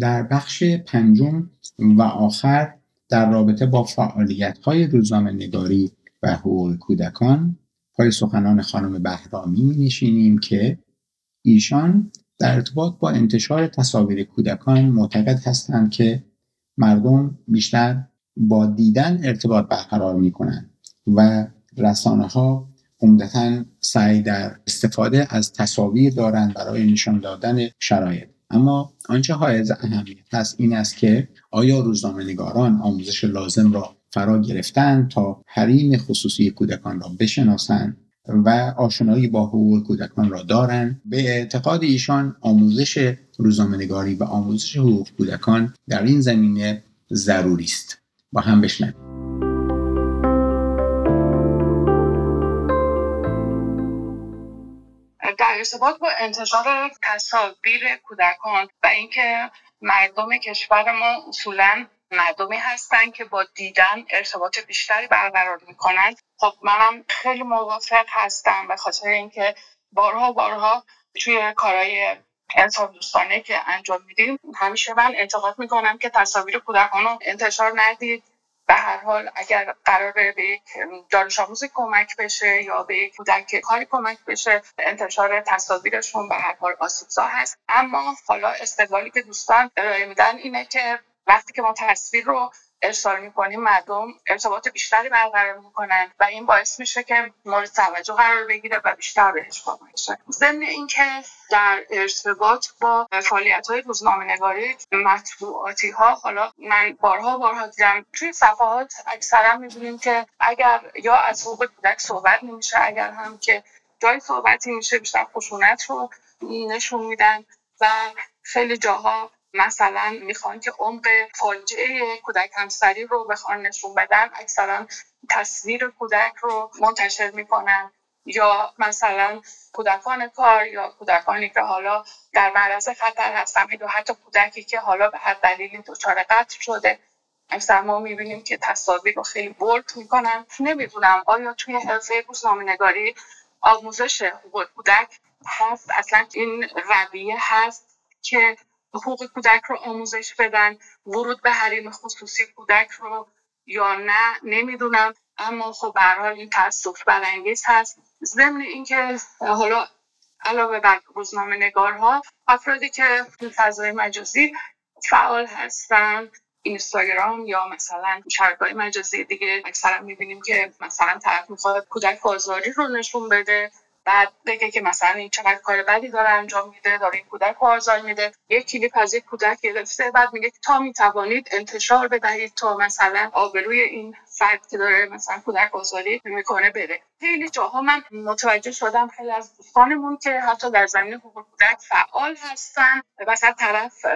بخش پنجم و آخر در رابطه با فعالیت های روزنامه نگاری و حقوق کودکان پای سخنان خانم بهرامی می نشینیم که ایشان در ارتباط با انتشار تصاویر کودکان معتقد هستند که مردم بیشتر با دیدن ارتباط برقرار می کنند و رسانه ها عمدتا سعی در استفاده از تصاویر دارند برای نشان دادن شرایط. اما آنچه حائز اهمیت هست این است که آیا روزنامه نگاران آموزش لازم را فرا گرفتن تا حریم خصوصی کودکان را بشناسند و آشنایی با حقوق کودکان را دارند؟ به اعتقاد ایشان آموزش روزنامه‌نگاری و آموزش حقوق کودکان در این زمینه ضروری است. با هم بشنویم. ارتباط با انتشار تصاویر کودکان و اینکه مردم کشور ما اصولا مردمی هستن که با دیدن ارتباط بیشتری برقرار می‌کنن. خب منم خیلی موافق هستم به خاطر اینکه بارها بارها توی کارهای انسان دوستانه که انجام میدیم همیشه من انتقاد می‌کنم که تصاویر کودکان رو انتشار ندید. به هر حال اگر قراره به یک دانش آموزی کمک بشه یا به یک کودک کاری کمک بشه انتشار تصاویرشون به هر حال آسیبزا هست. اما حالا استدلالی که دوستان ارائه میدن اینه که وقتی که ما تصویر رو ارسال می‌کنیم مردم ارتباط بیشتری برقرار می‌کنن و این باعث میشه که مورد توجه قرار بگیره و بیشتر بهش کمک شه. ضمن اینکه در ارتباط با فعالیت های روزنامه نگاری مطبوعاتی ها حالا من بارها بارها دیدم توی صفحات اکثرا می‌بینیم که اگر یا از حقوق کودک صحبت نمیشه اگر هم که جای صحبتی میشه بیشتر خشونت رو نشون میدن و خیلی جاها مثلا می‌خوان که عمق فاجعه کودک همسری رو بخوان نشون بدن اکثرا تصویر کودک رو منتشر می‌کنن. یا مثلا کودکان کار یا کودکانی که حالا در معرض خطر هستن یا حتی کودکی که حالا به هر دلیلی دچار قتل شده. اکثر ما می‌بینیم که تصاویر رو خیلی بولد می‌کنن. نمی‌دونم آیا توی حرفه روزنامه نگاری آموزش کودک هست؟ اصلا این رویه هست که حقوق کودک رو آموزش بدن ورود به حریم خصوصی کودک رو یا نه نمی‌دونم. اما خب حال این تاسف برانگیز هست. ضمن اینکه حالا علاوه بر روزنامه نگارها افرادی که تو فضای مجازی فعال هستن اینستاگرام یا مثلا شبکه‌های مجازی دیگه اکثرا می‌بینیم که مثلا طرف می‌خواد کودک آزاری رو نشون بده. بعد بگه که مثلا این چقدر کار بدی داره انجام میده داره این کودک رو آزار میده. یک کلیپ از یک کودک گرفته بعد میگه تا می‌توانید انتشار بدهید تا مثلا آبروی این فرد که داره مثلا کودک آزاری می‌کنه بره. خیلی جاها من متوجه شدم خیلی از دوستانمون که حتی در زمین حقوق کودک فعال هستن مثلا طرف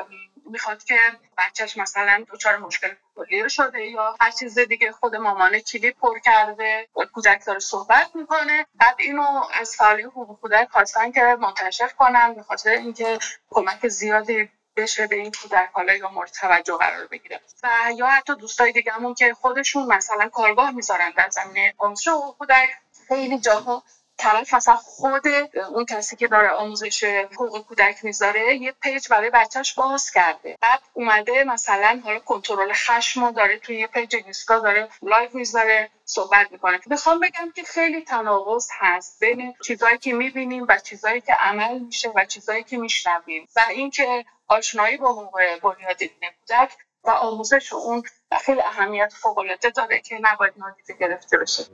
می‌خواد که بچهش مثلا دچار مشکل کلیه شده یا هر چیز دیگه خود مامانه کلیپ پر کرده و کودک داره صحبت می‌کنه. بعد اینو از فعالی حقوق کودک خواستن که منتشر کنن به خاطر اینکه کمک زیادی بشه به این کودک حالا یا مورد توجه قرار بگیره. و یا حتی دوستای دیگهمون که خودشون مثلا کارگاه می‌ذارن در زمینه آموزش حقوق کودک. خیلی جاها طرف مثلا خود اون کسی که داره آموزش حقوق کودک می‌ذاره یه page برای بچهش باز کرده. بعد اومده مثلا حالا کنترل خشم داره توی یه page اینستا داره live می‌ذاره صحبت می‌کنه. می‌خوام بگم که خیلی تناقض هست بین چیزایی که می‌بینیم و چیزایی که عمل میشه و چیزایی که میشنویم. و اینکه آشنایی با حقوق بنیادی کودک و آموزش اون خیلی اهمیت فوق داره که نباید نادیده گرفته بشه.